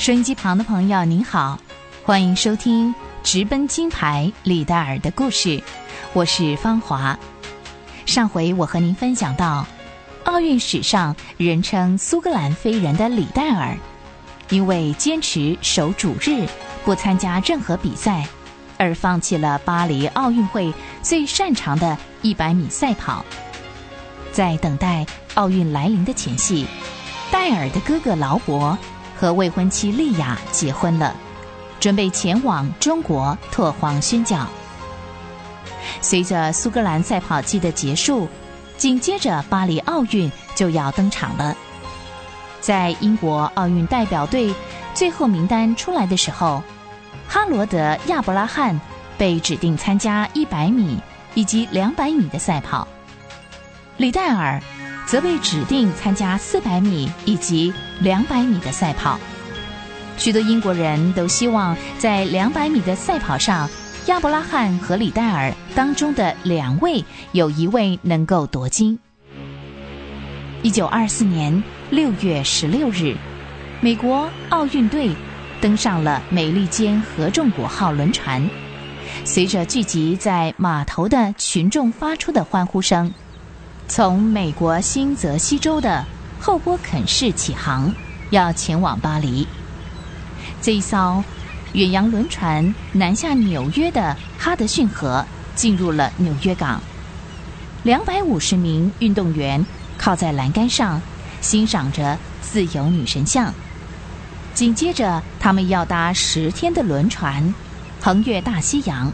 收音机旁的朋友，您好，欢迎收听直奔金牌李戴尔的故事，我是芳华。上回我和您分享到，奥运史上人称苏格兰飞人的李戴尔，因为坚持守主日，不参加任何比赛，而放弃了巴黎奥运会最擅长的一百米赛跑。在等待奥运来临的前夕，戴尔的哥哥劳勃和未婚妻莉亚结婚了，准备前往中国拓荒宣教。随着苏格兰赛跑季的结束，紧接着巴黎奥运就要登场了。在英国奥运代表队最后名单出来的时候，哈罗德·亚伯拉罕被指定参加100米以及200米的赛跑。李戴尔则被指定参加400米以及200米的赛跑。许多英国人都希望在200米的赛跑上，亚伯拉罕和李戴尔当中的两位有一位能够夺金。1924年6月16日，美国奥运队登上了美利坚合众国号轮船，随着聚集在码头的群众发出的欢呼声。从美国新泽西州的后波肯市起航，要前往巴黎。这一艘远洋轮船南下纽约的哈德逊河，进入了纽约港。两百五十名运动员靠在栏杆上，欣赏着自由女神像。紧接着，他们要搭十天的轮船，横越大西洋。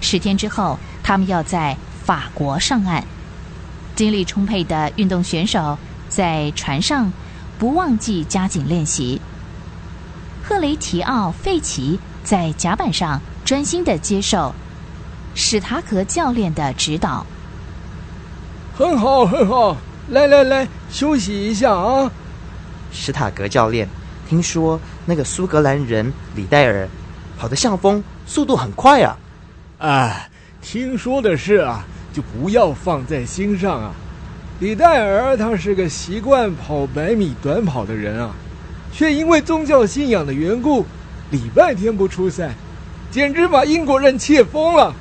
十天之后，他们要在法国上岸。精力充沛的运动选手在船上不忘记加紧练习。赫雷提奥·费奇在甲板上专心的接受史塔格教练的指导。很好，很好，来来来，休息一下啊！史塔格教练，听说那个苏格兰人李戴尔跑得像风，速度很快啊！哎，听说的是啊。就不要放在心上啊！李戴尔他是个习惯跑百米短跑的人啊，却因为宗教信仰的缘故，礼拜天不出赛，简直把英国人气疯了。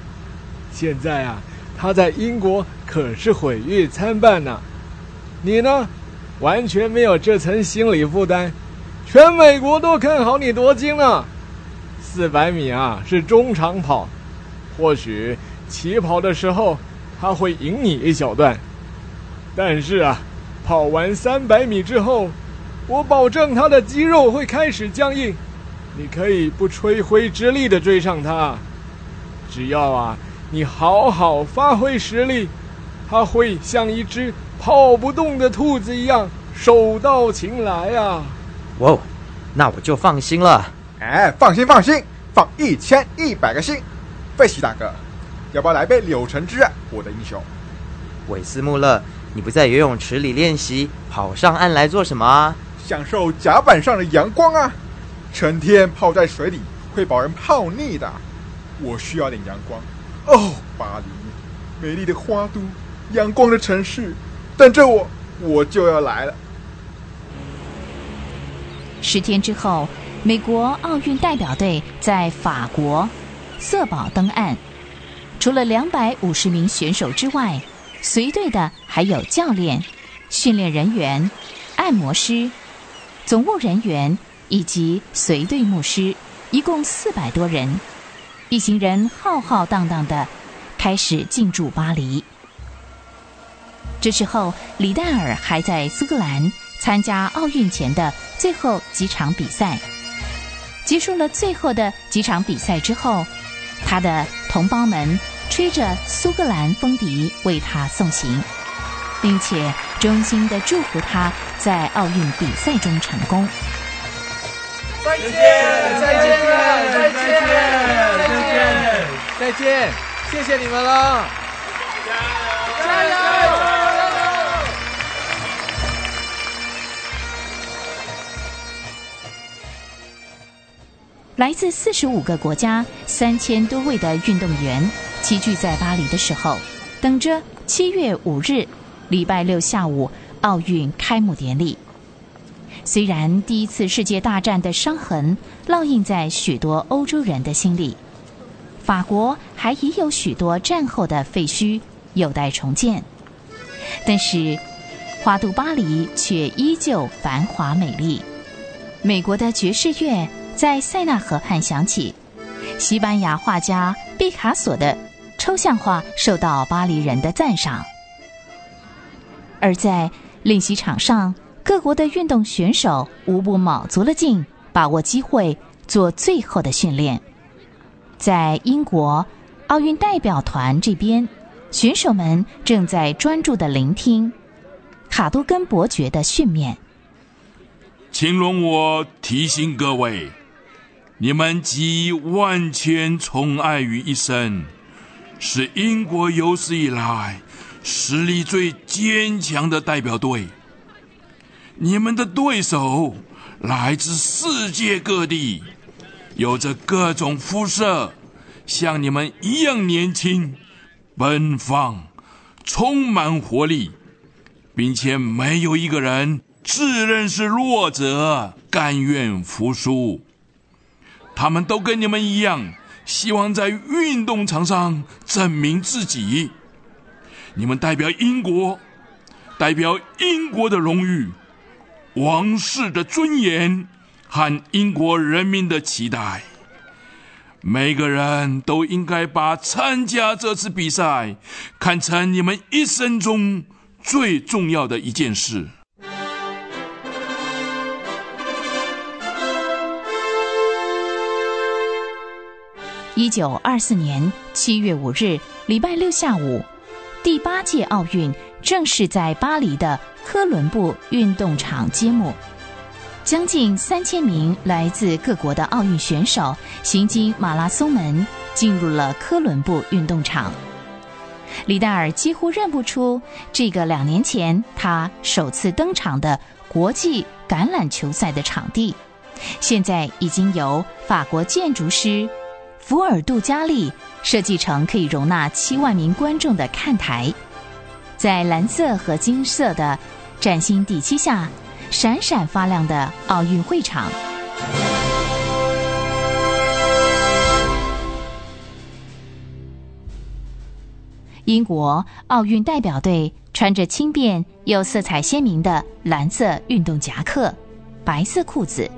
现在啊，他在英国可是毁誉参半呢。你呢，完全没有这层心理负担，全美国都看好你夺金了。四百米啊是中长跑，或许起跑的时候。他会赢你一小段，但是啊，跑完三百米之后，我保证他的肌肉会开始僵硬。你可以不吹灰之力的追上他，只要啊，你好好发挥实力，他会像一只跑不动的兔子一样手到擒来啊！哇，那我就放心了。哎，放心放心，放一千一百个心，费西大哥。要不要来杯柳橙汁？我的英雄，韦斯穆勒，你不在游泳池里练习，跑上岸来做什么啊？享受甲板上的阳光啊！成天泡在水里会把人泡腻的，我需要点阳光。哦，巴黎，美丽的花都，阳光的城市，等着我，我就要来了。十天之后，美国奥运代表队在法国瑟堡登岸。除了两百五十名选手之外，随队的还有教练、训练人员、按摩师、总务人员以及随队牧师，一共四百多人。一行人浩浩荡荡的开始进驻巴黎。这时候，李戴尔还在苏格兰参加奥运前的最后几场比赛。结束了最后的几场比赛之后。他的同胞们吹着苏格兰风笛为他送行，并且衷心的祝福他在奥运比赛中成功。再见，再见，再见，再见，再见，谢谢你们了，加油，加油！来自四十五个国家、三千多位的运动员齐聚在巴黎的时候，等着七月五日礼拜六下午奥运开幕典礼。虽然第一次世界大战的伤痕烙印在许多欧洲人的心里，法国还已有许多战后的废墟有待重建，但是花都巴黎却依旧繁华美丽。美国的爵士乐在塞纳河畔响起，西班牙画家毕卡索的抽象化受到巴黎人的赞赏，而在练习场上。各国的运动选手无不卯足了劲，把握机会做最后的训练。在英国奥运代表团这边，选手们正在专注的聆听卡多根伯爵的训练。请容我提醒各位，你们集万千宠爱于一身，是英国有史以来实力最坚强的代表队。你们的对手来自世界各地，有着各种肤色，像你们一样年轻、奔放、充满活力，并且没有一个人自认是弱者、甘愿服输。他们都跟你们一样，希望在运动场上证明自己。你们代表英国，代表英国的荣誉。王室的尊严和英国人民的期待，每个人都应该把参加这次比赛看成你们一生中最重要的一件事。一九二四年七月五日，礼拜六下午，第八届奥运正式在巴黎的。科伦布运动场揭幕，将近三千名来自各国的奥运选手行经马拉松门，进入了科伦布运动场。李戴尔几乎认不出这个两年前他首次登场的国际橄榄球赛的场地，现在已经由法国建筑师福尔杜加利设计成可以容纳七万名观众的看台，在蓝色和金色的。崭新底漆下，闪闪发亮的奥运会场。英国奥运代表队穿着轻便又色彩鲜明的蓝色运动夹克、白色裤子，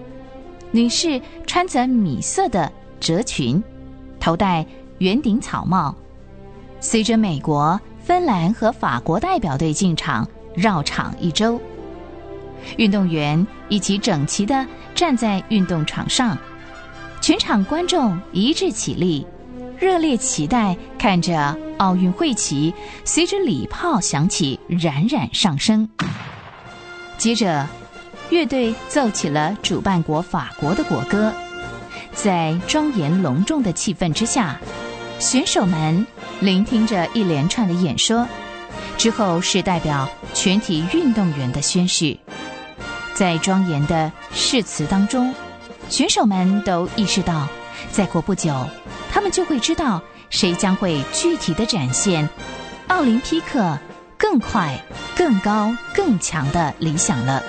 女士穿着米色的褶裙，头戴圆顶草帽。随着美国、芬兰和法国代表队进场。绕场一周，运动员一起整齐地站在运动场上，全场观众一致起立，热烈期待看着奥运会旗随着礼炮响起冉冉上升。接着，乐队奏起了主办国法国的国歌，在庄严隆重的气氛之下，选手们聆听着一连串的演说。之后是代表全体运动员的宣誓，在庄严的誓词当中，选手们都意识到，再过不久，他们就会知道谁将会具体的展现奥林匹克更快、更高、更强的理想了。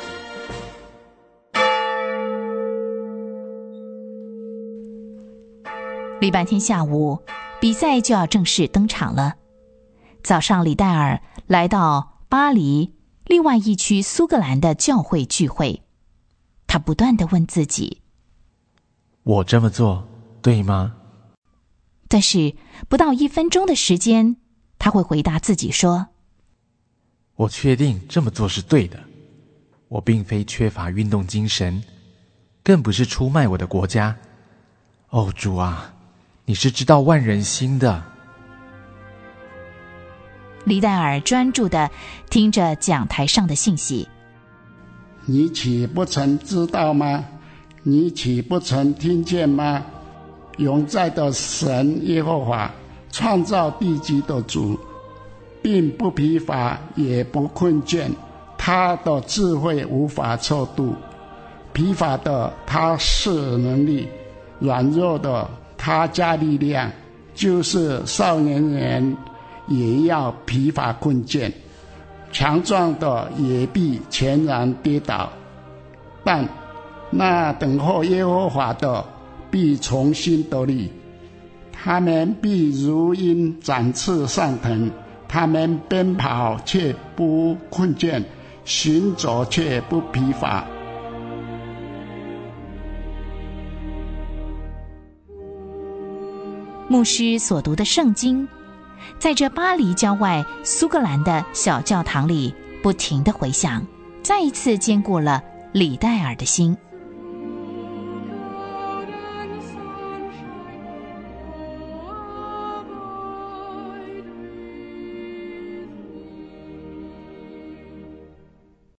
礼拜天下午，比赛就要正式登场了。早上，李戴尔来到巴黎另外一区苏格兰的教会聚会，他不断的问自己：“我这么做对吗？”但是不到一分钟的时间，他会回答自己说：“我确定这么做是对的。我并非缺乏运动精神，更不是出卖我的国家。哦，主啊，你是知道万人心的。”李戴尔专注的听着讲台上的信息。你岂不曾知道吗？你岂不曾听见吗？永在的神耶和华，创造地基的主，并不疲乏，也不困倦。他的智慧无法测度，疲乏的他是能力，软弱的他加力量，就是少年人。也要疲乏困倦，强壮的也必全然跌倒。但那等候耶和华的必重新得力，他们必如鹰展翅上腾，他们奔跑却不困倦，行走却不疲乏。牧师所读的圣经，在这巴黎郊外苏格兰的小教堂里不停的回响，再一次坚固了李戴尔的心。